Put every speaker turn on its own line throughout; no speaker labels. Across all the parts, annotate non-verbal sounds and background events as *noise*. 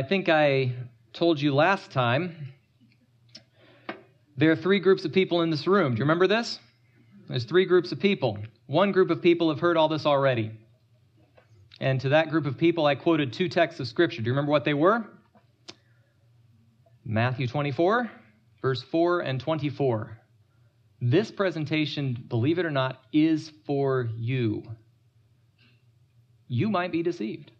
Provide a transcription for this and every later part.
I think I told you last time there are three groups of people in this room. Do you remember this? There's three groups of people. One group of people have heard all this already. And to that group of people, I quoted two texts of Scripture. Do you remember what they were? Matthew 24, verse 4 and 24. This presentation, believe it or not, is for you. You might be deceived.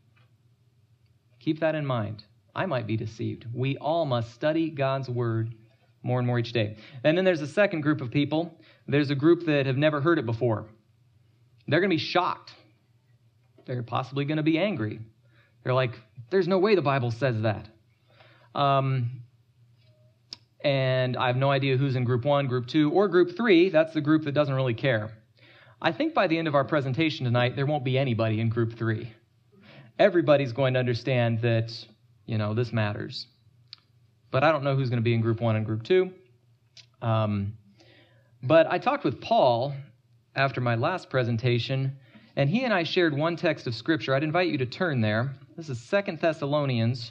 Keep that in mind. I might be deceived. We all must study God's Word more and more each day. And then there's a second group of people. There's a group that have never heard it before. They're going to be shocked. They're possibly going to be angry. They're like, there's no way the Bible says that. Um, and I have no idea who's in group one, group two, or group three. That's the group that doesn't really care. I think by the end of our presentation tonight, there won't be anybody in group three. Everybody's going to understand that, you know, this matters. But I don't know who's going to be in group one and group two. Um, but I talked with Paul after my last presentation, and he and I shared one text of Scripture. I'd invite you to turn there. This is Second Thessalonians.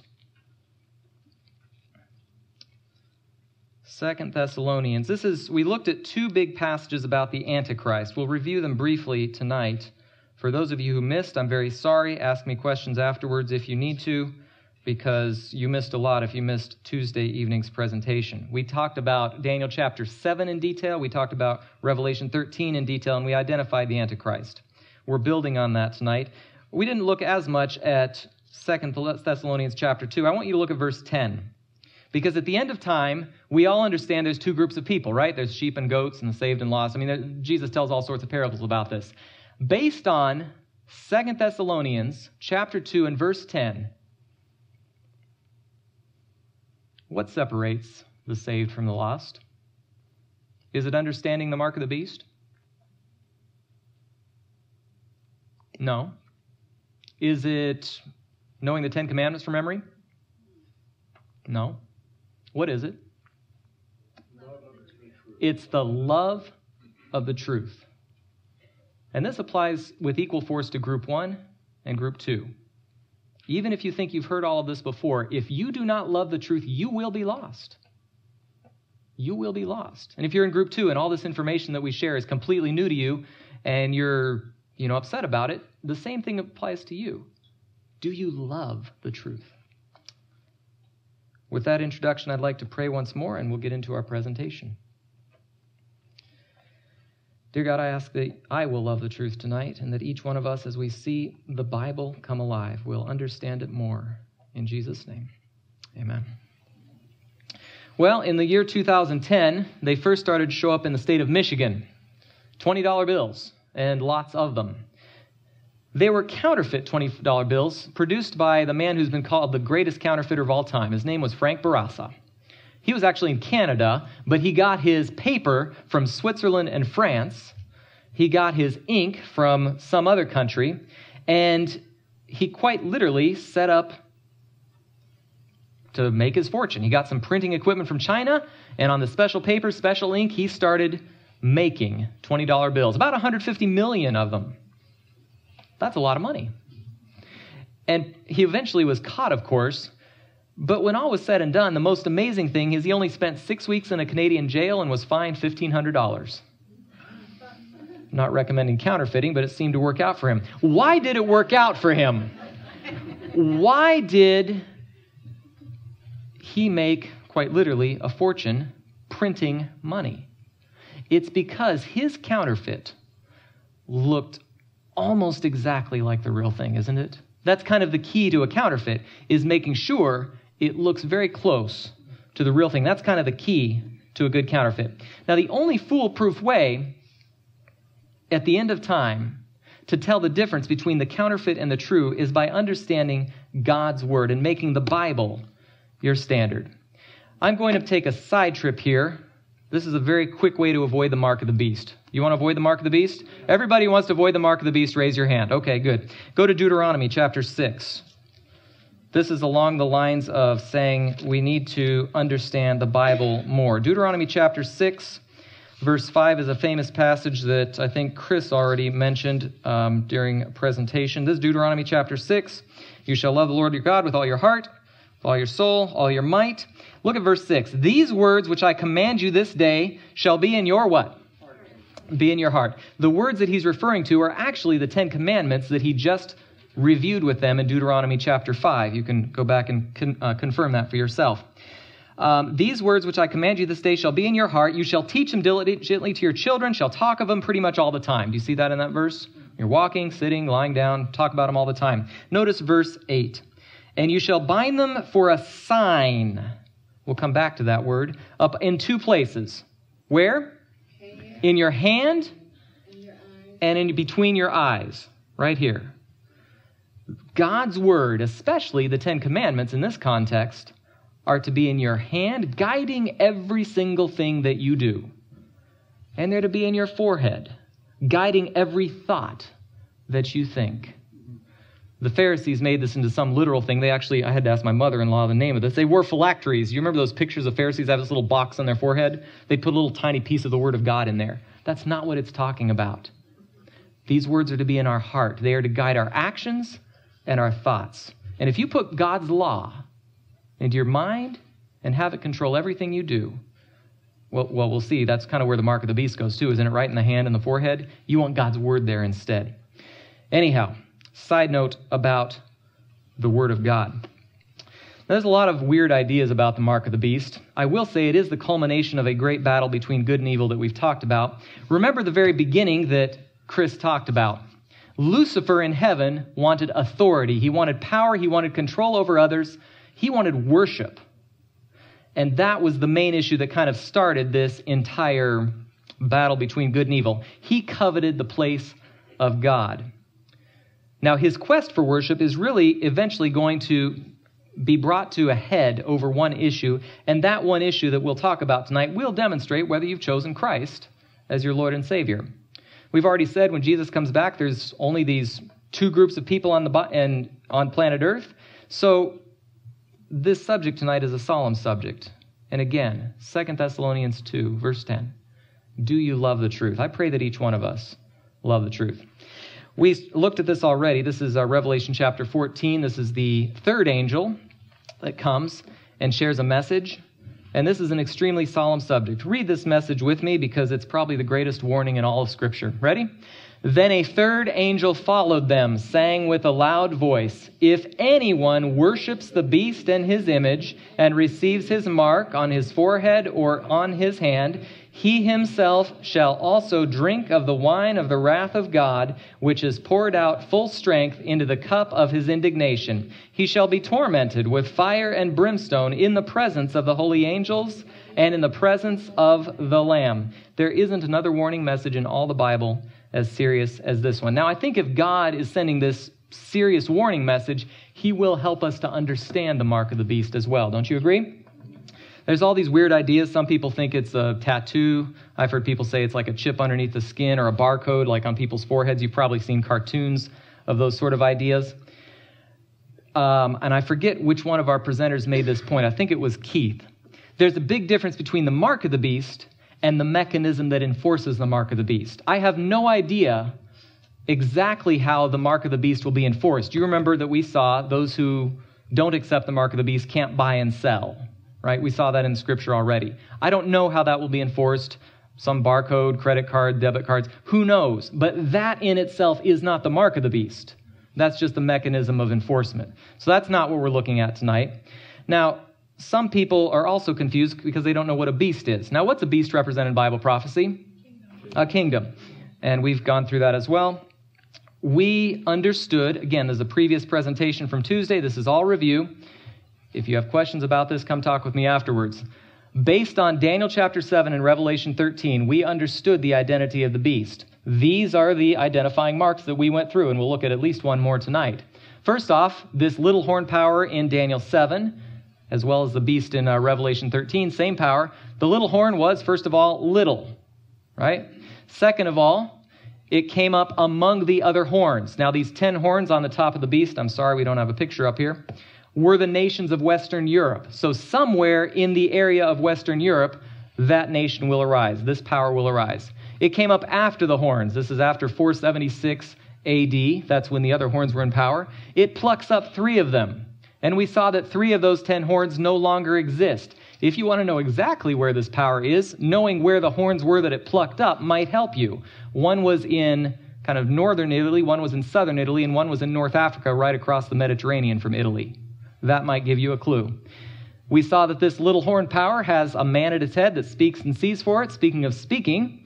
Second Thessalonians. This is we looked at two big passages about the Antichrist. We'll review them briefly tonight. For those of you who missed, I'm very sorry. Ask me questions afterwards if you need to because you missed a lot if you missed Tuesday evening's presentation. We talked about Daniel chapter 7 in detail, we talked about Revelation 13 in detail, and we identified the Antichrist. We're building on that tonight. We didn't look as much at 2 Thessalonians chapter 2. I want you to look at verse 10. Because at the end of time, we all understand there's two groups of people, right? There's sheep and goats and the saved and lost. I mean, Jesus tells all sorts of parables about this. Based on 2 Thessalonians chapter 2 and verse 10, What separates the saved from the lost? Is it understanding the mark of the beast? No. Is it knowing the Ten Commandments from memory? No. What is it? It's the love of the truth. And this applies with equal force to group one and group two. Even if you think you've heard all of this before, if you do not love the truth, you will be lost. You will be lost. And if you're in group two and all this information that we share is completely new to you and you're, you know, upset about it, the same thing applies to you. Do you love the truth? With that introduction, I'd like to pray once more and we'll get into our presentation. Dear God, I ask that I will love the truth tonight and that each one of us, as we see the Bible come alive, will understand it more. In Jesus' name, amen. Well, in the year 2010, they first started to show up in the state of Michigan $20 bills, and lots of them. They were counterfeit $20 bills produced by the man who's been called the greatest counterfeiter of all time. His name was Frank Bourassa. He was actually in Canada, but he got his paper from Switzerland and France. He got his ink from some other country, and he quite literally set up to make his fortune. He got some printing equipment from China, and on the special paper, special ink, he started making $20 bills, about 150 million of them. That's a lot of money. And he eventually was caught, of course, but when all was said and done, the most amazing thing is he only spent six weeks in a Canadian jail and was fined $1,500. Not recommending counterfeiting, but it seemed to work out for him. Why did it work out for him? Why did he make, quite literally, a fortune printing money? It's because his counterfeit looked almost exactly like the real thing, isn't it? That's kind of the key to a counterfeit, is making sure it looks very close to the real thing. That's kind of the key to a good counterfeit. Now, the only foolproof way at the end of time to tell the difference between the counterfeit and the true is by understanding God's word and making the Bible your standard. I'm going to take a side trip here. This is a very quick way to avoid the mark of the beast. You want to avoid the mark of the beast? Everybody wants to avoid the mark of the beast, raise your hand. Okay, good. Go to Deuteronomy chapter 6. This is along the lines of saying we need to understand the Bible more. Deuteronomy chapter 6, verse 5 is a famous passage that I think Chris already mentioned um, during a presentation. This is Deuteronomy chapter 6. You shall love the Lord your God with all your heart, with all your soul, all your might. Look at verse 6. These words which I command you this day shall be in your what? Be in your heart. The words that he's referring to are actually the Ten Commandments that he just reviewed with them in Deuteronomy chapter 5. You can go back and con- uh, confirm that for yourself. Um, These words which I command you this day shall be in your heart. You shall teach them diligently to your children, shall talk of them pretty much all the time. Do you see that in that verse? You're walking, sitting, lying down, talk about them all the time. Notice verse 8. And you shall bind them for a sign. We'll come back to that word. Up in two places. Where? In your hand and in between your eyes. Right here. God's word, especially the Ten Commandments in this context, are to be in your hand, guiding every single thing that you do. And they're to be in your forehead, guiding every thought that you think. The Pharisees made this into some literal thing. They actually, I had to ask my mother in law the name of this. They wore phylacteries. You remember those pictures of Pharisees that have this little box on their forehead? They put a little tiny piece of the Word of God in there. That's not what it's talking about. These words are to be in our heart, they are to guide our actions and our thoughts. And if you put God's law into your mind and have it control everything you do, well, well, we'll see. That's kind of where the mark of the beast goes too, isn't it? Right in the hand and the forehead. You want God's word there instead. Anyhow, side note about the word of God. Now, there's a lot of weird ideas about the mark of the beast. I will say it is the culmination of a great battle between good and evil that we've talked about. Remember the very beginning that Chris talked about. Lucifer in heaven wanted authority, he wanted power, he wanted control over others, he wanted worship. And that was the main issue that kind of started this entire battle between good and evil. He coveted the place of God. Now, his quest for worship is really eventually going to be brought to a head over one issue, and that one issue that we'll talk about tonight will demonstrate whether you've chosen Christ as your Lord and Savior. We've already said when Jesus comes back, there's only these two groups of people on the and on planet Earth. So this subject tonight is a solemn subject. And again, 2 Thessalonians 2, verse 10. Do you love the truth? I pray that each one of us love the truth. We looked at this already. This is uh, Revelation chapter 14. This is the third angel that comes and shares a message. And this is an extremely solemn subject. Read this message with me because it's probably the greatest warning in all of Scripture. Ready? Then a third angel followed them, saying with a loud voice, If anyone worships the beast and his image, and receives his mark on his forehead or on his hand, he himself shall also drink of the wine of the wrath of God, which is poured out full strength into the cup of his indignation. He shall be tormented with fire and brimstone in the presence of the holy angels and in the presence of the Lamb. There isn't another warning message in all the Bible as serious as this one. Now, I think if God is sending this serious warning message, he will help us to understand the mark of the beast as well. Don't you agree? There's all these weird ideas. Some people think it's a tattoo. I've heard people say it's like a chip underneath the skin or a barcode, like on people's foreheads. You've probably seen cartoons of those sort of ideas. Um, and I forget which one of our presenters made this point. I think it was Keith. There's a big difference between the mark of the beast and the mechanism that enforces the mark of the beast. I have no idea exactly how the mark of the beast will be enforced. Do you remember that we saw those who don't accept the mark of the beast can't buy and sell? Right? We saw that in Scripture already. I don't know how that will be enforced. Some barcode, credit card, debit cards, who knows? But that in itself is not the mark of the beast. That's just the mechanism of enforcement. So that's not what we're looking at tonight. Now, some people are also confused because they don't know what a beast is. Now, what's a beast represented in Bible prophecy? Kingdom. A kingdom. And we've gone through that as well. We understood, again, as a previous presentation from Tuesday. This is all review. If you have questions about this, come talk with me afterwards. Based on Daniel chapter 7 and Revelation 13, we understood the identity of the beast. These are the identifying marks that we went through, and we'll look at at least one more tonight. First off, this little horn power in Daniel 7, as well as the beast in uh, Revelation 13, same power. The little horn was, first of all, little, right? Second of all, it came up among the other horns. Now, these 10 horns on the top of the beast, I'm sorry we don't have a picture up here were the nations of Western Europe. So, somewhere in the area of Western Europe, that nation will arise. This power will arise. It came up after the horns. This is after 476 AD. That's when the other horns were in power. It plucks up three of them. And we saw that three of those ten horns no longer exist. If you want to know exactly where this power is, knowing where the horns were that it plucked up might help you. One was in kind of northern Italy, one was in southern Italy, and one was in North Africa, right across the Mediterranean from Italy. That might give you a clue. We saw that this little horn power has a man at its head that speaks and sees for it. Speaking of speaking,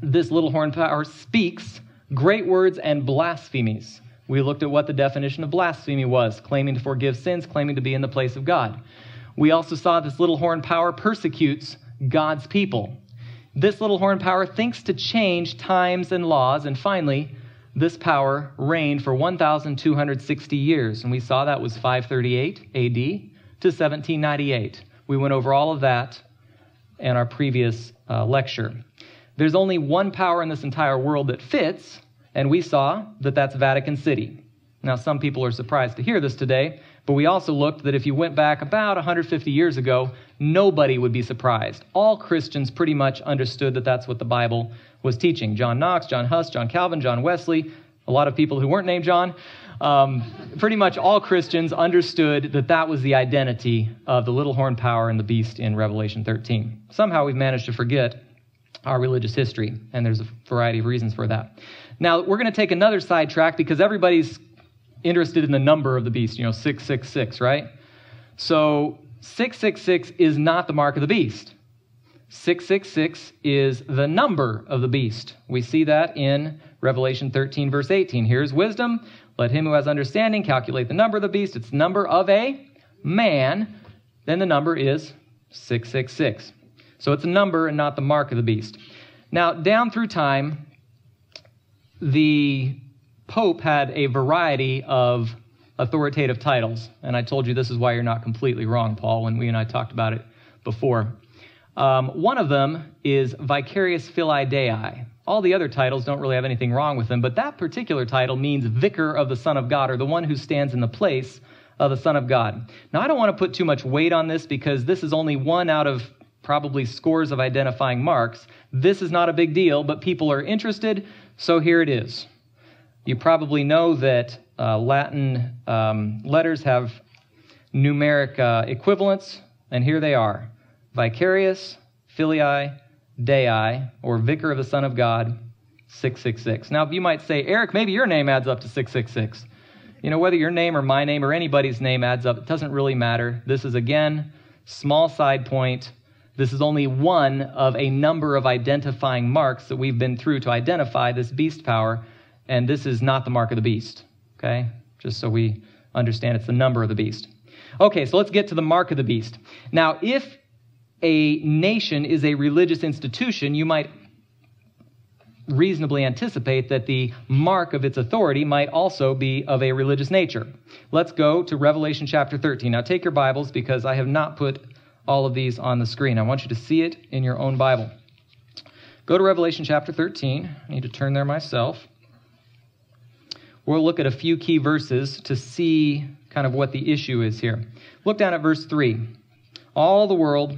this little horn power speaks great words and blasphemies. We looked at what the definition of blasphemy was claiming to forgive sins, claiming to be in the place of God. We also saw this little horn power persecutes God's people. This little horn power thinks to change times and laws. And finally, this power reigned for 1,260 years. And we saw that was 538 AD to 1798. We went over all of that in our previous uh, lecture. There's only one power in this entire world that fits, and we saw that that's Vatican City. Now, some people are surprised to hear this today, but we also looked that if you went back about 150 years ago, nobody would be surprised. All Christians pretty much understood that that's what the Bible was teaching. John Knox, John Huss, John Calvin, John Wesley, a lot of people who weren't named John, um, pretty much all Christians understood that that was the identity of the little horn power and the beast in Revelation 13. Somehow we've managed to forget our religious history, and there's a variety of reasons for that. Now, we're going to take another sidetrack because everybody's interested in the number of the beast, you know, 666, right? So, 666 is not the mark of the beast. 666 is the number of the beast. We see that in Revelation 13, verse 18. Here's wisdom. Let him who has understanding calculate the number of the beast. It's the number of a man. Then the number is 666. So it's a number and not the mark of the beast. Now, down through time, the Pope had a variety of authoritative titles. And I told you this is why you're not completely wrong, Paul, when we and I talked about it before. Um, one of them is Vicarius Filii Dei. All the other titles don't really have anything wrong with them, but that particular title means Vicar of the Son of God, or the one who stands in the place of the Son of God. Now, I don't want to put too much weight on this because this is only one out of probably scores of identifying marks. This is not a big deal, but people are interested, so here it is. You probably know that uh, Latin um, letters have numeric uh, equivalents, and here they are Vicarius Filii Dei, or Vicar of the Son of God, 666. Now, you might say, Eric, maybe your name adds up to 666. You know, whether your name or my name or anybody's name adds up, it doesn't really matter. This is, again, small side point. This is only one of a number of identifying marks that we've been through to identify this beast power, and this is not the mark of the beast, okay? Just so we understand it's the number of the beast. Okay, so let's get to the mark of the beast. Now, if a nation is a religious institution, you might reasonably anticipate that the mark of its authority might also be of a religious nature. Let's go to Revelation chapter 13. Now, take your Bibles because I have not put all of these on the screen. I want you to see it in your own Bible. Go to Revelation chapter 13. I need to turn there myself. We'll look at a few key verses to see kind of what the issue is here. Look down at verse 3. All the world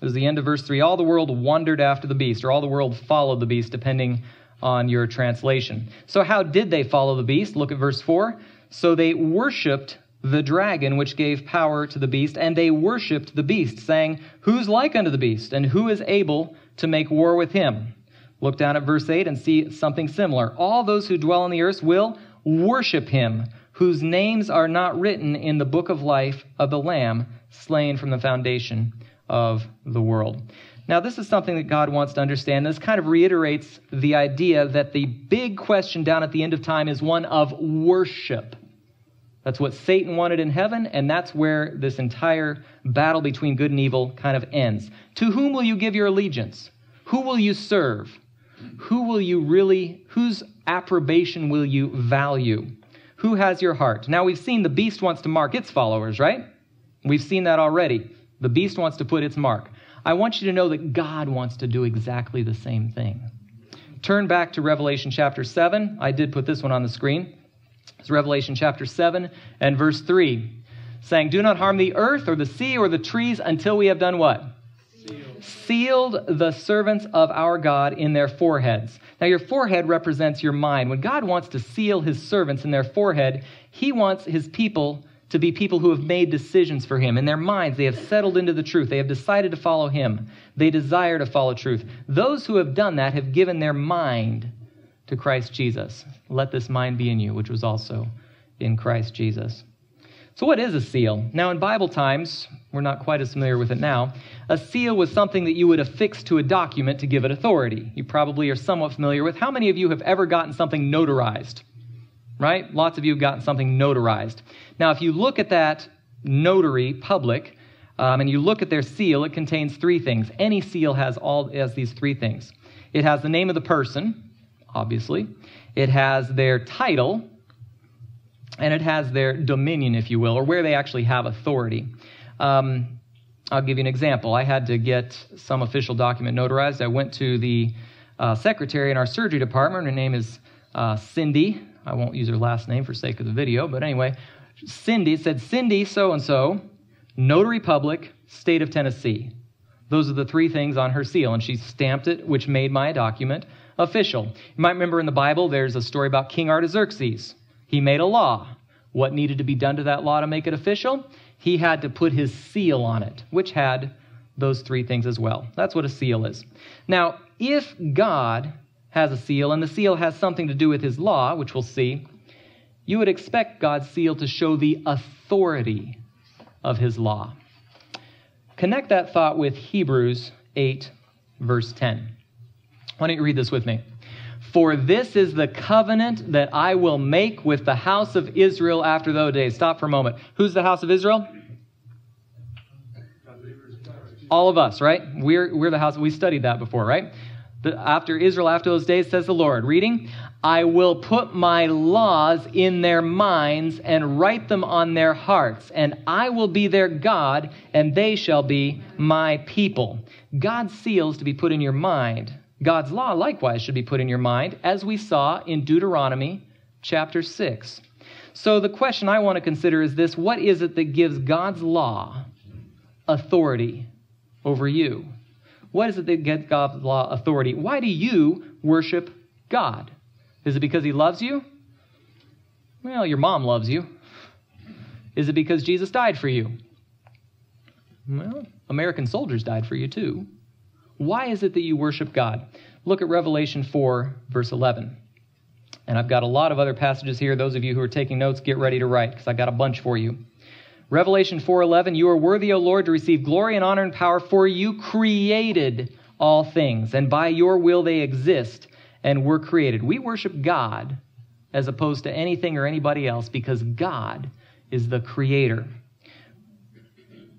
this is the end of verse 3. All the world wondered after the beast, or all the world followed the beast, depending on your translation. So, how did they follow the beast? Look at verse 4. So they worshiped the dragon, which gave power to the beast, and they worshiped the beast, saying, Who's like unto the beast, and who is able to make war with him? Look down at verse 8 and see something similar. All those who dwell on the earth will worship him, whose names are not written in the book of life of the Lamb slain from the foundation of the world. Now, this is something that God wants to understand. This kind of reiterates the idea that the big question down at the end of time is one of worship. That's what Satan wanted in heaven, and that's where this entire battle between good and evil kind of ends. To whom will you give your allegiance? Who will you serve? Who will you really, whose approbation will you value? Who has your heart? Now, we've seen the beast wants to mark its followers, right? We've seen that already. The beast wants to put its mark. I want you to know that God wants to do exactly the same thing. Turn back to Revelation chapter 7. I did put this one on the screen. It's Revelation chapter 7 and verse 3, saying, Do not harm the earth or the sea or the trees until we have done what? Sealed. Sealed the servants of our God in their foreheads. Now, your forehead represents your mind. When God wants to seal his servants in their forehead, he wants his people to be people who have made decisions for Him. In their minds, they have settled into the truth. They have decided to follow Him. They desire to follow truth. Those who have done that have given their mind to Christ Jesus. Let this mind be in you, which was also in Christ Jesus. So, what is a seal? Now, in Bible times, we're not quite as familiar with it now. A seal was something that you would affix to a document to give it authority. You probably are somewhat familiar with. How many of you have ever gotten something notarized? Right? Lots of you have gotten something notarized. Now, if you look at that notary public um, and you look at their seal, it contains three things. Any seal has all has these three things. It has the name of the person, obviously. It has their title, and it has their dominion, if you will, or where they actually have authority. Um, I'll give you an example. I had to get some official document notarized. I went to the uh, secretary in our surgery department. Her name is uh, Cindy. I won't use her last name for sake of the video, but anyway, Cindy said, Cindy so and so, Notary Public, State of Tennessee. Those are the three things on her seal, and she stamped it, which made my document official. You might remember in the Bible, there's a story about King Artaxerxes. He made a law. What needed to be done to that law to make it official? He had to put his seal on it, which had those three things as well. That's what a seal is. Now, if God has a seal and the seal has something to do with his law, which we'll see, you would expect God's seal to show the authority of his law. Connect that thought with Hebrews 8, verse 10. Why don't you read this with me? For this is the covenant that I will make with the house of Israel after those days. Stop for a moment. Who's the house of Israel? All of us, right? We're, we're the house. We studied that before, right? After Israel, after those days, says the Lord. Reading, I will put my laws in their minds and write them on their hearts, and I will be their God, and they shall be my people. God's seals to be put in your mind God's law likewise should be put in your mind, as we saw in Deuteronomy chapter 6. So the question I want to consider is this what is it that gives God's law authority over you? What is it that gives God's law authority? Why do you worship God? Is it because he loves you? Well, your mom loves you. Is it because Jesus died for you? Well, American soldiers died for you too. Why is it that you worship God? Look at Revelation 4, verse 11. And I've got a lot of other passages here. Those of you who are taking notes, get ready to write because I've got a bunch for you. Revelation 4:11 You are worthy, O Lord, to receive glory and honor and power for you created all things and by your will they exist and were created. We worship God as opposed to anything or anybody else because God is the creator.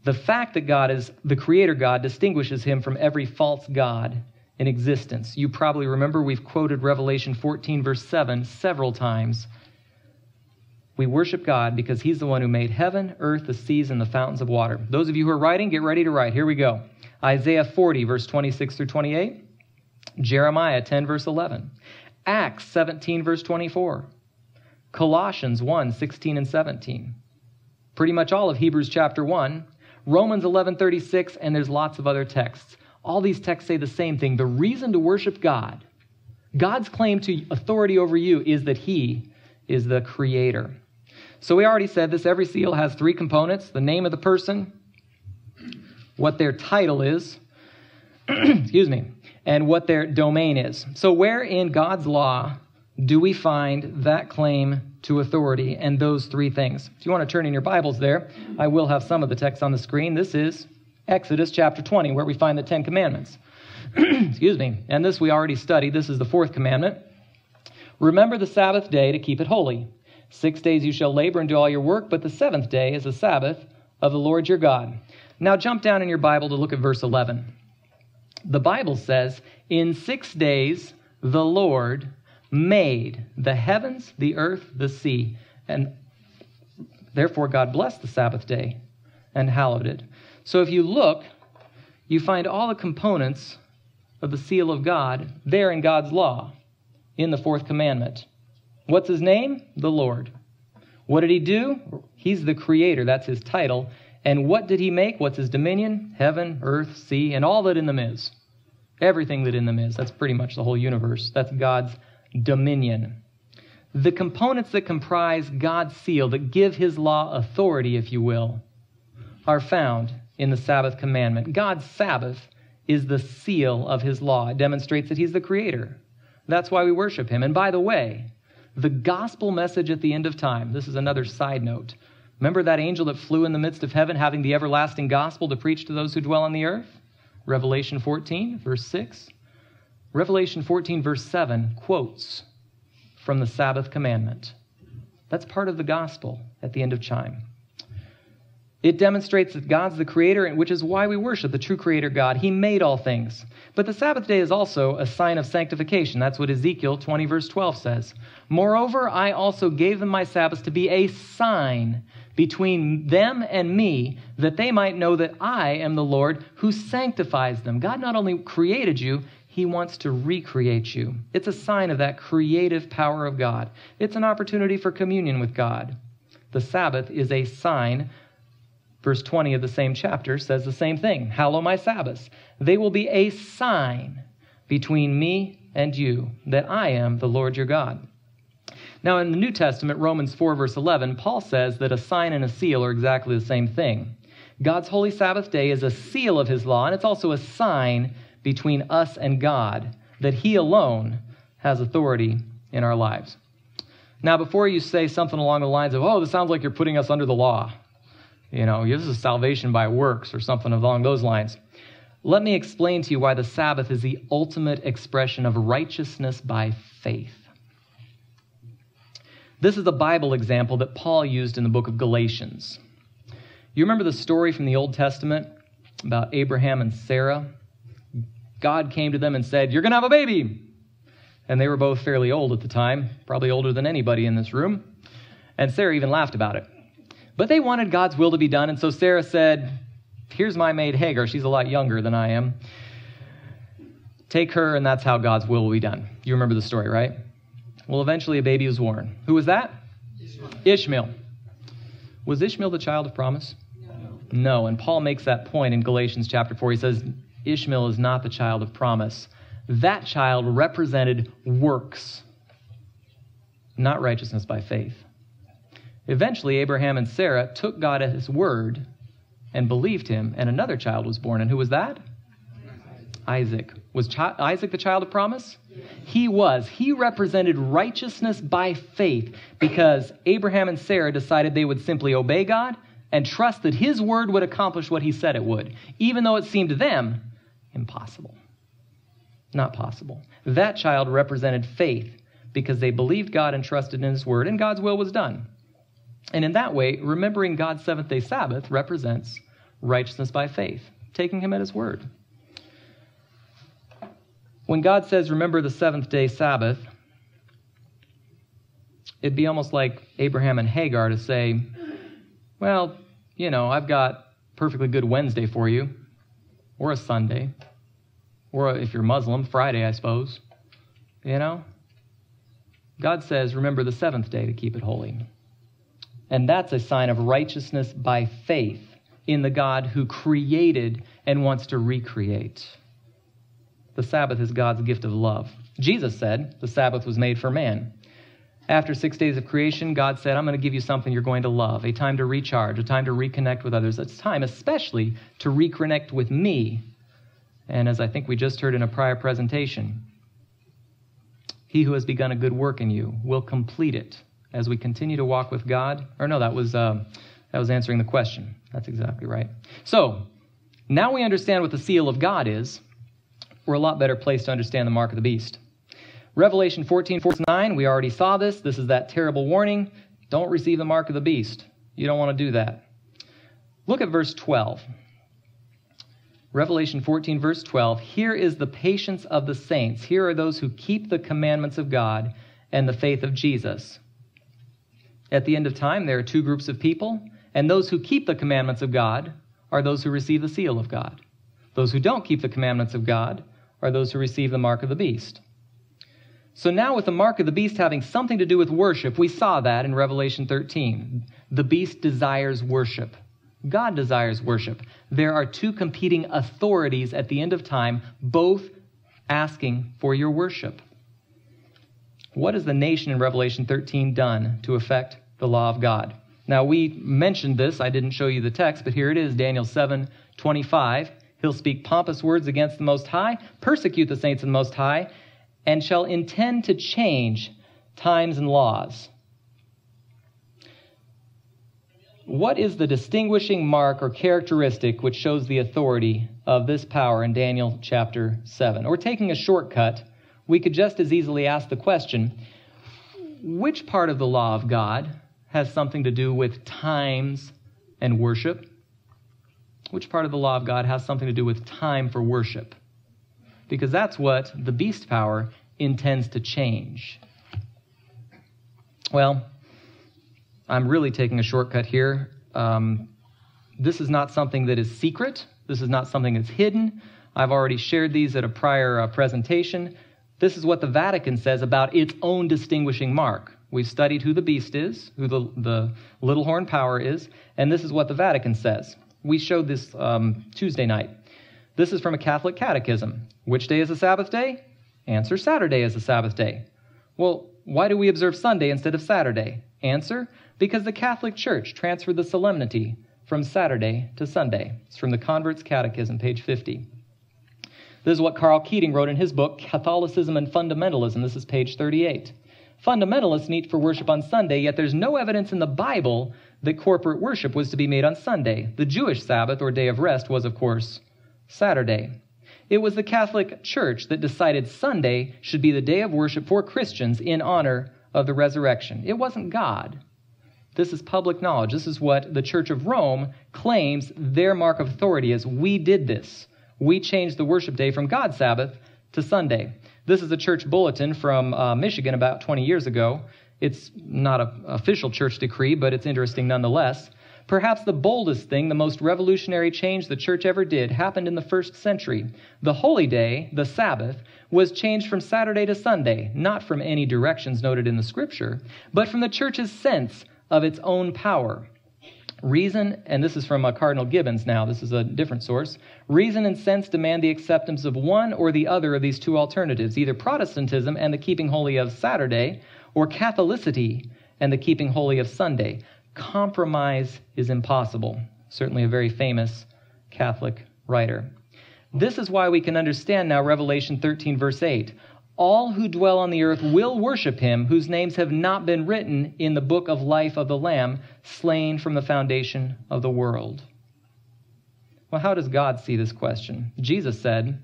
The fact that God is the creator God distinguishes him from every false God in existence. You probably remember we've quoted Revelation 14, verse 7 several times. We worship God because he's the one who made heaven, earth, the seas, and the fountains of water. Those of you who are writing, get ready to write. Here we go Isaiah 40, verse 26 through 28. Jeremiah 10, verse 11. Acts 17, verse 24. Colossians 1, 16 and 17. Pretty much all of Hebrews chapter 1 Romans 11:36 and there's lots of other texts. All these texts say the same thing. The reason to worship God, God's claim to authority over you is that he is the creator. So we already said this every seal has three components, the name of the person, what their title is, *clears throat* excuse me, and what their domain is. So where in God's law do we find that claim to authority and those three things? If you want to turn in your Bibles there, I will have some of the text on the screen. This is Exodus chapter 20, where we find the Ten Commandments. *clears throat* Excuse me. And this we already studied. This is the fourth commandment. Remember the Sabbath day to keep it holy. Six days you shall labor and do all your work, but the seventh day is the Sabbath of the Lord your God. Now jump down in your Bible to look at verse 11. The Bible says, In six days the Lord made the heavens, the earth, the sea. And therefore, God blessed the Sabbath day and hallowed it. So if you look, you find all the components of the seal of God there in God's law in the fourth commandment. What's his name? The Lord. What did he do? He's the creator. That's his title. And what did he make? What's his dominion? Heaven, earth, sea, and all that in them is. Everything that in them is. That's pretty much the whole universe. That's God's dominion. the components that comprise God's seal, that give his law authority, if you will, are found in the Sabbath commandment. God's Sabbath is the seal of his law. It demonstrates that he's the creator. That's why we worship him. And by the way, the gospel message at the end of time, this is another side note. Remember that angel that flew in the midst of heaven, having the everlasting gospel to preach to those who dwell on the earth? Revelation 14, verse 6. Revelation 14, verse 7 quotes from the Sabbath commandment. That's part of the gospel at the end of chime. It demonstrates that God's the creator, which is why we worship the true creator God. He made all things. But the Sabbath day is also a sign of sanctification. That's what Ezekiel 20, verse 12 says. Moreover, I also gave them my Sabbaths to be a sign between them and me, that they might know that I am the Lord who sanctifies them. God not only created you, he wants to recreate you. It's a sign of that creative power of God. It's an opportunity for communion with God. The Sabbath is a sign. Verse 20 of the same chapter says the same thing Hallow my Sabbaths. They will be a sign between me and you that I am the Lord your God. Now, in the New Testament, Romans 4, verse 11, Paul says that a sign and a seal are exactly the same thing. God's holy Sabbath day is a seal of his law, and it's also a sign between us and God, that He alone has authority in our lives. Now, before you say something along the lines of, oh, this sounds like you're putting us under the law, you know, this is salvation by works or something along those lines, let me explain to you why the Sabbath is the ultimate expression of righteousness by faith. This is a Bible example that Paul used in the book of Galatians. You remember the story from the Old Testament about Abraham and Sarah? God came to them and said, You're going to have a baby. And they were both fairly old at the time, probably older than anybody in this room. And Sarah even laughed about it. But they wanted God's will to be done, and so Sarah said, Here's my maid Hagar. She's a lot younger than I am. Take her, and that's how God's will will be done. You remember the story, right? Well, eventually a baby was born. Who was that? Ishmael. Ishmael. Was Ishmael the child of promise? No. No, and Paul makes that point in Galatians chapter 4. He says, Ishmael is not the child of promise. That child represented works, not righteousness by faith. Eventually, Abraham and Sarah took God at his word and believed him, and another child was born. And who was that? Isaac. Was Ch- Isaac the child of promise? He was. He represented righteousness by faith because Abraham and Sarah decided they would simply obey God and trust that his word would accomplish what he said it would, even though it seemed to them Impossible. Not possible. That child represented faith because they believed God and trusted in His word, and God's will was done. And in that way, remembering God's seventh day Sabbath represents righteousness by faith, taking Him at His word. When God says, Remember the seventh day Sabbath, it'd be almost like Abraham and Hagar to say, Well, you know, I've got perfectly good Wednesday for you or a Sunday, or if you're Muslim, Friday, I suppose. You know? God says, remember the seventh day to keep it holy. And that's a sign of righteousness by faith in the God who created and wants to recreate. The Sabbath is God's gift of love. Jesus said the Sabbath was made for man. After six days of creation, God said, I'm going to give you something you're going to love a time to recharge, a time to reconnect with others. It's time, especially, to reconnect with me. And as I think we just heard in a prior presentation, he who has begun a good work in you will complete it as we continue to walk with God. Or no, that was, uh, that was answering the question. That's exactly right. So, now we understand what the seal of God is. We're a lot better placed to understand the mark of the beast. Revelation 14, 9, we already saw this. This is that terrible warning. Don't receive the mark of the beast. You don't want to do that. Look at verse 12. Revelation 14, verse 12. Here is the patience of the saints. Here are those who keep the commandments of God and the faith of Jesus. At the end of time, there are two groups of people, and those who keep the commandments of God are those who receive the seal of God. Those who don't keep the commandments of God are those who receive the mark of the beast. So now, with the mark of the beast having something to do with worship, we saw that in Revelation 13. The beast desires worship. God desires worship. There are two competing authorities at the end of time, both asking for your worship. What has the nation in Revelation 13 done to affect the law of God? Now, we mentioned this. I didn't show you the text, but here it is Daniel 7 25. He'll speak pompous words against the Most High, persecute the saints of the Most High, and shall intend to change times and laws. What is the distinguishing mark or characteristic which shows the authority of this power in Daniel chapter 7? Or taking a shortcut, we could just as easily ask the question which part of the law of God has something to do with times and worship? Which part of the law of God has something to do with time for worship? Because that's what the beast power intends to change. Well, I'm really taking a shortcut here. Um, this is not something that is secret. This is not something that's hidden. I've already shared these at a prior uh, presentation. This is what the Vatican says about its own distinguishing mark. We've studied who the beast is, who the, the little horn power is, and this is what the Vatican says. We showed this um, Tuesday night. This is from a Catholic catechism. Which day is the Sabbath day? Answer Saturday is the Sabbath day. Well, why do we observe Sunday instead of Saturday? Answer because the Catholic Church transferred the solemnity from Saturday to Sunday. It's from the Convert's Catechism, page 50. This is what Karl Keating wrote in his book, Catholicism and Fundamentalism. This is page 38. Fundamentalists meet for worship on Sunday, yet there's no evidence in the Bible that corporate worship was to be made on Sunday. The Jewish Sabbath, or day of rest, was, of course, Saturday. It was the Catholic Church that decided Sunday should be the day of worship for Christians in honor of the resurrection. It wasn't God. This is public knowledge. This is what the Church of Rome claims their mark of authority is. We did this. We changed the worship day from God's Sabbath to Sunday. This is a church bulletin from uh, Michigan about 20 years ago. It's not an official church decree, but it's interesting nonetheless. Perhaps the boldest thing, the most revolutionary change the church ever did, happened in the first century. The holy day, the Sabbath, was changed from Saturday to Sunday, not from any directions noted in the scripture, but from the church's sense of its own power. Reason, and this is from uh, Cardinal Gibbons now, this is a different source. Reason and sense demand the acceptance of one or the other of these two alternatives, either Protestantism and the keeping holy of Saturday, or Catholicity and the keeping holy of Sunday. Compromise is impossible. Certainly a very famous Catholic writer. This is why we can understand now Revelation 13, verse 8 all who dwell on the earth will worship him whose names have not been written in the book of life of the Lamb, slain from the foundation of the world. Well, how does God see this question? Jesus said,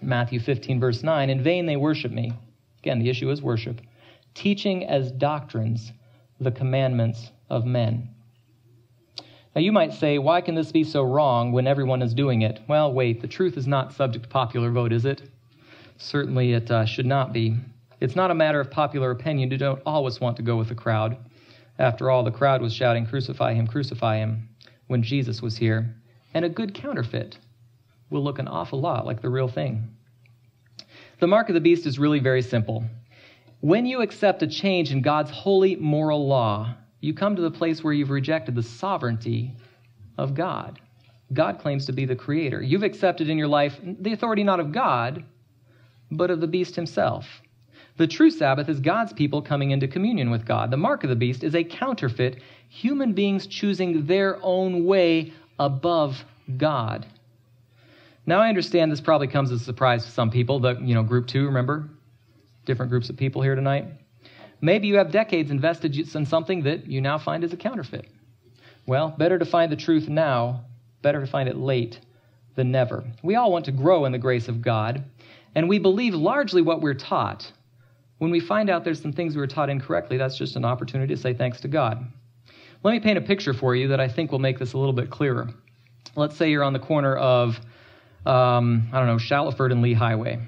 Matthew 15, verse 9, In vain they worship me. Again, the issue is worship. Teaching as doctrines the commandments of men. Now, you might say, why can this be so wrong when everyone is doing it? Well, wait, the truth is not subject to popular vote, is it? Certainly, it uh, should not be. It's not a matter of popular opinion. You don't always want to go with the crowd. After all, the crowd was shouting, Crucify him, crucify him, when Jesus was here. And a good counterfeit will look an awful lot like the real thing. The mark of the beast is really very simple. When you accept a change in God's holy moral law, you come to the place where you've rejected the sovereignty of God. God claims to be the creator. You've accepted in your life the authority not of God, but of the beast himself. The true Sabbath is God's people coming into communion with God. The mark of the beast is a counterfeit, human beings choosing their own way above God. Now I understand this probably comes as a surprise to some people. The you know group two, remember, different groups of people here tonight. Maybe you have decades invested in something that you now find is a counterfeit. Well, better to find the truth now, better to find it late than never. We all want to grow in the grace of God, and we believe largely what we're taught. When we find out there's some things we were taught incorrectly, that's just an opportunity to say thanks to God. Let me paint a picture for you that I think will make this a little bit clearer. Let's say you're on the corner of, um, I don't know, Shallowford and Lee Highway.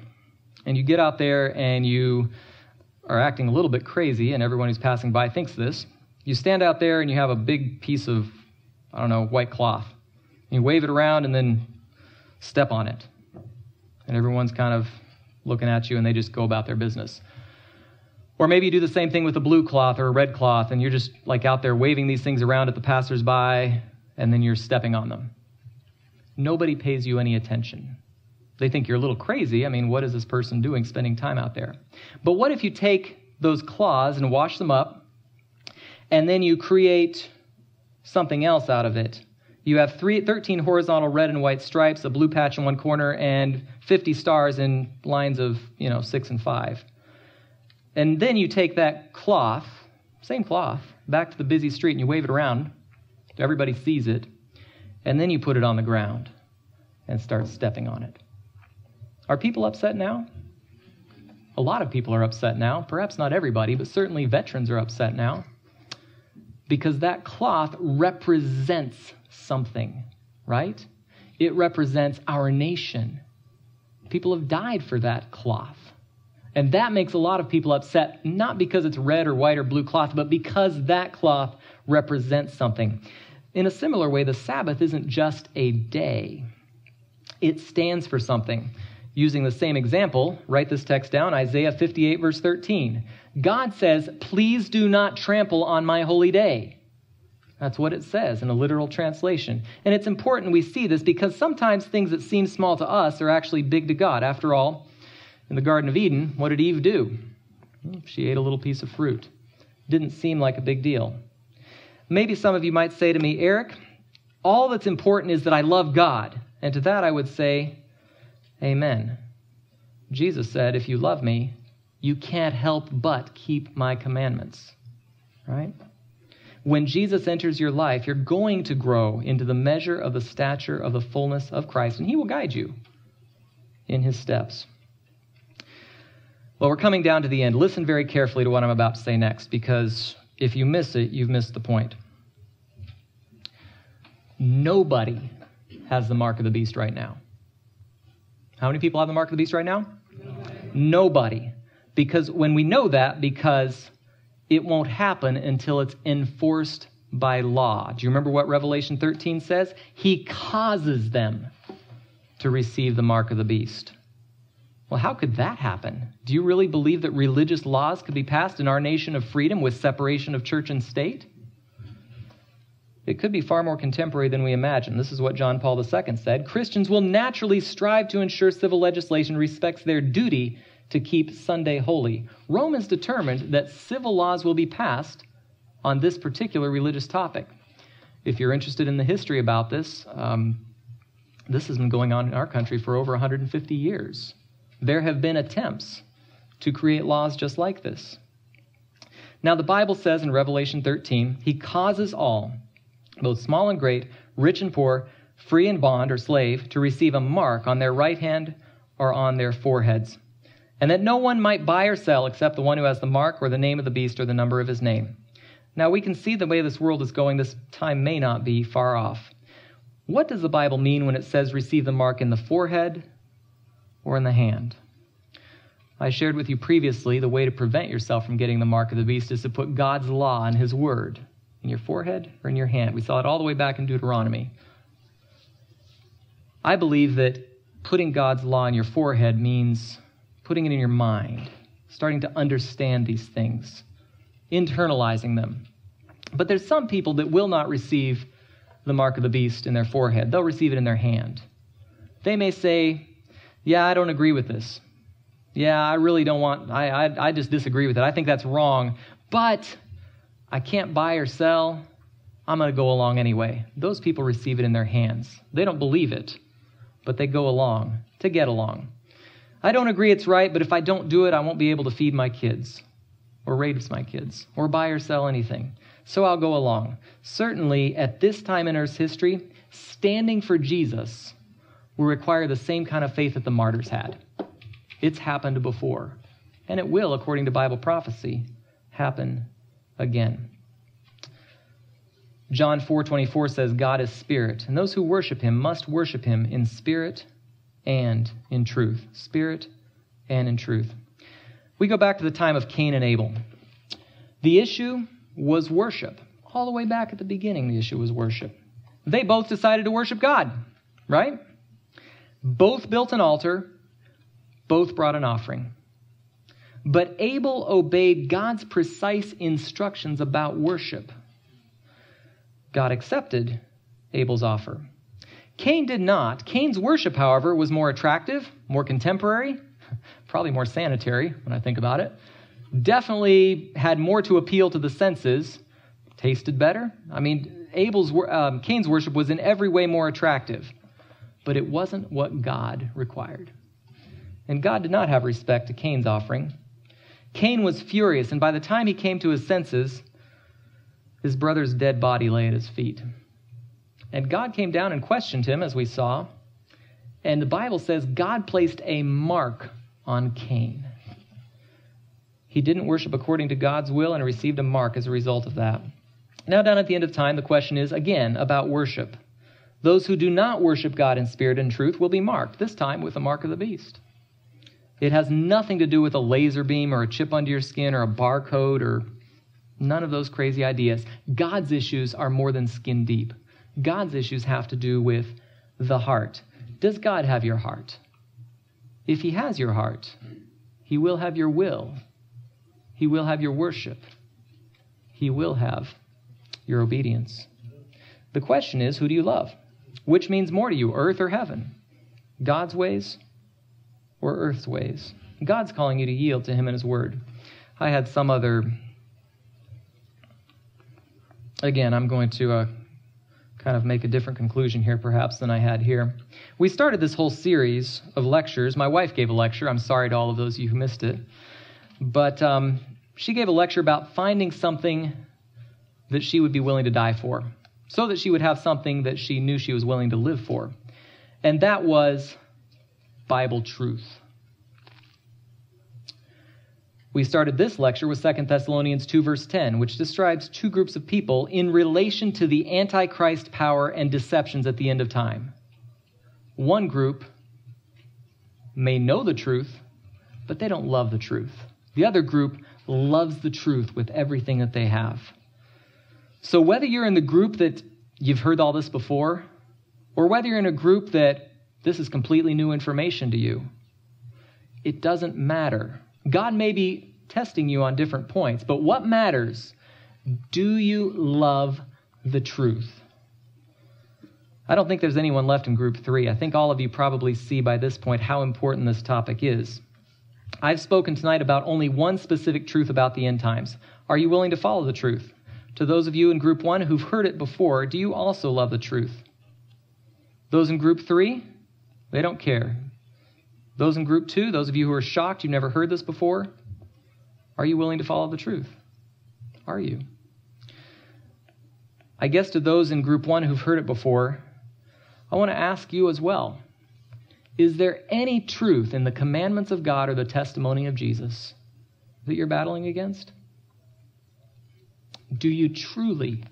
And you get out there and you are acting a little bit crazy, and everyone who's passing by thinks this. You stand out there and you have a big piece of, I don't know, white cloth. You wave it around and then step on it and everyone's kind of looking at you and they just go about their business. Or maybe you do the same thing with a blue cloth or a red cloth and you're just like out there waving these things around at the passersby and then you're stepping on them. Nobody pays you any attention. They think you're a little crazy. I mean, what is this person doing spending time out there? But what if you take those claws and wash them up, and then you create something else out of it. You have three, 13 horizontal red and white stripes, a blue patch in one corner, and 50 stars in lines of, you know, six and five. And then you take that cloth, same cloth, back to the busy street and you wave it around. Everybody sees it. And then you put it on the ground and start stepping on it. Are people upset now? A lot of people are upset now. Perhaps not everybody, but certainly veterans are upset now. Because that cloth represents something, right? It represents our nation. People have died for that cloth. And that makes a lot of people upset, not because it's red or white or blue cloth, but because that cloth represents something. In a similar way, the Sabbath isn't just a day, it stands for something. Using the same example, write this text down Isaiah 58, verse 13. God says, Please do not trample on my holy day. That's what it says in a literal translation. And it's important we see this because sometimes things that seem small to us are actually big to God. After all, in the Garden of Eden, what did Eve do? She ate a little piece of fruit. Didn't seem like a big deal. Maybe some of you might say to me, Eric, all that's important is that I love God. And to that I would say, Amen. Jesus said, If you love me, you can't help but keep my commandments. Right? When Jesus enters your life, you're going to grow into the measure of the stature of the fullness of Christ, and He will guide you in His steps. Well, we're coming down to the end. Listen very carefully to what I'm about to say next, because if you miss it, you've missed the point. Nobody has the mark of the beast right now. How many people have the mark of the beast right now? Nobody. Nobody. Because when we know that, because it won't happen until it's enforced by law. Do you remember what Revelation 13 says? He causes them to receive the mark of the beast. Well, how could that happen? Do you really believe that religious laws could be passed in our nation of freedom with separation of church and state? It could be far more contemporary than we imagine. This is what John Paul II said Christians will naturally strive to ensure civil legislation respects their duty to keep Sunday holy. Romans determined that civil laws will be passed on this particular religious topic. If you're interested in the history about this, um, this has been going on in our country for over 150 years. There have been attempts to create laws just like this. Now, the Bible says in Revelation 13, He causes all, both small and great, rich and poor, free and bond or slave, to receive a mark on their right hand or on their foreheads, and that no one might buy or sell except the one who has the mark or the name of the beast or the number of his name. Now, we can see the way this world is going, this time may not be far off. What does the Bible mean when it says receive the mark in the forehead or in the hand. I shared with you previously the way to prevent yourself from getting the mark of the beast is to put God's law and his word in your forehead or in your hand. We saw it all the way back in Deuteronomy. I believe that putting God's law in your forehead means putting it in your mind, starting to understand these things, internalizing them. But there's some people that will not receive the mark of the beast in their forehead. They'll receive it in their hand. They may say, yeah, I don't agree with this. Yeah, I really don't want, I, I, I just disagree with it. I think that's wrong. But I can't buy or sell. I'm going to go along anyway. Those people receive it in their hands. They don't believe it, but they go along to get along. I don't agree it's right, but if I don't do it, I won't be able to feed my kids or raise my kids or buy or sell anything. So I'll go along. Certainly, at this time in Earth's history, standing for Jesus will require the same kind of faith that the martyrs had. It's happened before, and it will, according to Bible prophecy, happen again. John 4:24 says God is spirit, and those who worship him must worship him in spirit and in truth. Spirit and in truth. We go back to the time of Cain and Abel. The issue was worship. All the way back at the beginning, the issue was worship. They both decided to worship God, right? Both built an altar, both brought an offering. But Abel obeyed God's precise instructions about worship. God accepted Abel's offer. Cain did not. Cain's worship, however, was more attractive, more contemporary, *laughs* probably more sanitary when I think about it. definitely had more to appeal to the senses, tasted better. I mean, Abel's um, Cain's worship was in every way more attractive, but it wasn't what God required. And God did not have respect to Cain's offering. Cain was furious, and by the time he came to his senses, his brother's dead body lay at his feet. And God came down and questioned him, as we saw. And the Bible says God placed a mark on Cain. He didn't worship according to God's will and received a mark as a result of that. Now, down at the end of time, the question is again about worship. Those who do not worship God in spirit and truth will be marked, this time with the mark of the beast. It has nothing to do with a laser beam or a chip under your skin or a barcode or none of those crazy ideas. God's issues are more than skin deep. God's issues have to do with the heart. Does God have your heart? If He has your heart, He will have your will. He will have your worship. He will have your obedience. The question is who do you love? Which means more to you, earth or heaven? God's ways or earth's ways. God's calling you to yield to Him and His Word. I had some other. Again, I'm going to uh, kind of make a different conclusion here, perhaps, than I had here. We started this whole series of lectures. My wife gave a lecture. I'm sorry to all of those of you who missed it. But um, she gave a lecture about finding something that she would be willing to die for, so that she would have something that she knew she was willing to live for. And that was Bible truth. We started this lecture with 2 Thessalonians 2, verse 10, which describes two groups of people in relation to the Antichrist power and deceptions at the end of time. One group may know the truth, but they don't love the truth. The other group loves the truth with everything that they have. So, whether you're in the group that you've heard all this before, or whether you're in a group that this is completely new information to you. It doesn't matter. God may be testing you on different points, but what matters? Do you love the truth? I don't think there's anyone left in group three. I think all of you probably see by this point how important this topic is. I've spoken tonight about only one specific truth about the end times. Are you willing to follow the truth? To those of you in group one who've heard it before, do you also love the truth? Those in group three, they don't care. Those in group two, those of you who are shocked you've never heard this before, are you willing to follow the truth? Are you? I guess to those in group one who've heard it before, I want to ask you as well Is there any truth in the commandments of God or the testimony of Jesus that you're battling against? Do you truly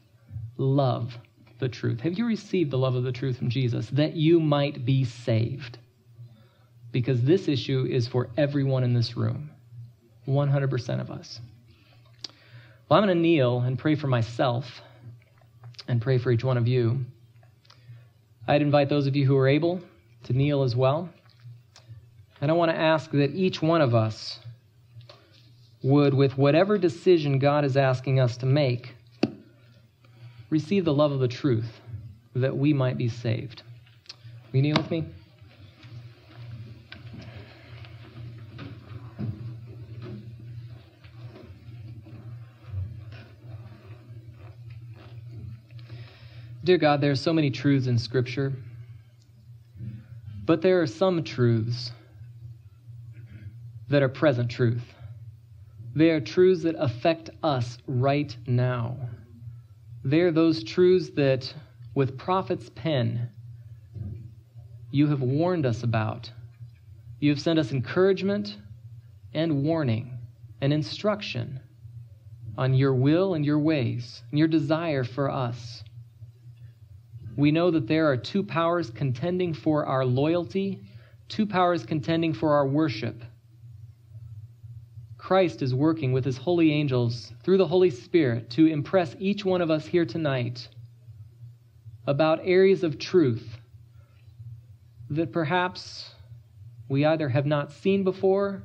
love the truth? Have you received the love of the truth from Jesus that you might be saved? Because this issue is for everyone in this room, 100% of us. Well, I'm going to kneel and pray for myself and pray for each one of you. I'd invite those of you who are able to kneel as well. And I want to ask that each one of us would, with whatever decision God is asking us to make, receive the love of the truth that we might be saved. Will you kneel with me? Dear God, there are so many truths in Scripture, but there are some truths that are present truth. They are truths that affect us right now. They're those truths that, with prophet's pen, you have warned us about. You have sent us encouragement and warning and instruction on your will and your ways and your desire for us. We know that there are two powers contending for our loyalty, two powers contending for our worship. Christ is working with his holy angels through the Holy Spirit to impress each one of us here tonight about areas of truth that perhaps we either have not seen before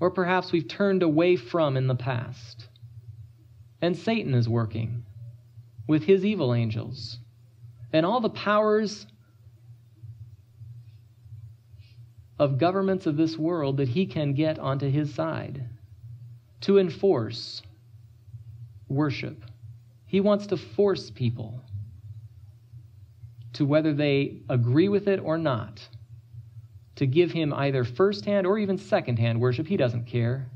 or perhaps we've turned away from in the past. And Satan is working with his evil angels and all the powers of governments of this world that he can get onto his side to enforce worship. He wants to force people to whether they agree with it or not, to give him either first-hand or even second-hand worship. He doesn't care.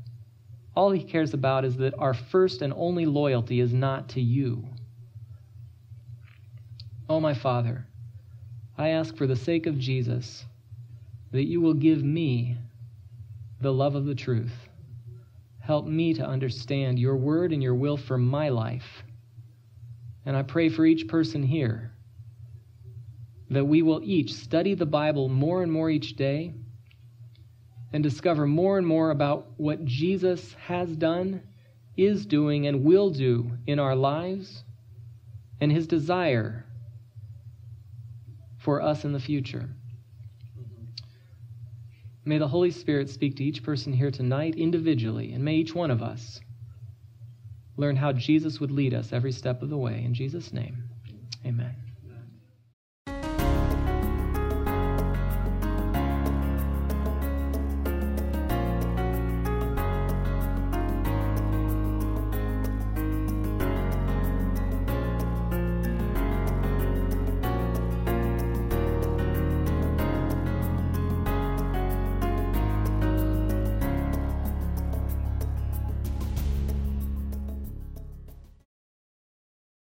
All he cares about is that our first and only loyalty is not to you. Oh, my Father, I ask for the sake of Jesus that you will give me the love of the truth. Help me to understand your word and your will for my life. And I pray for each person here that we will each study the Bible more and more each day and discover more and more about what Jesus has done, is doing, and will do in our lives, and his desire for us in the future. May the Holy Spirit speak to each person here tonight individually, and may each one of us learn how Jesus would lead us every step of the way. In Jesus' name, amen.